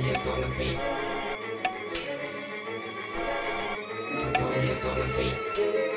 years on the beat. Four years on the beat.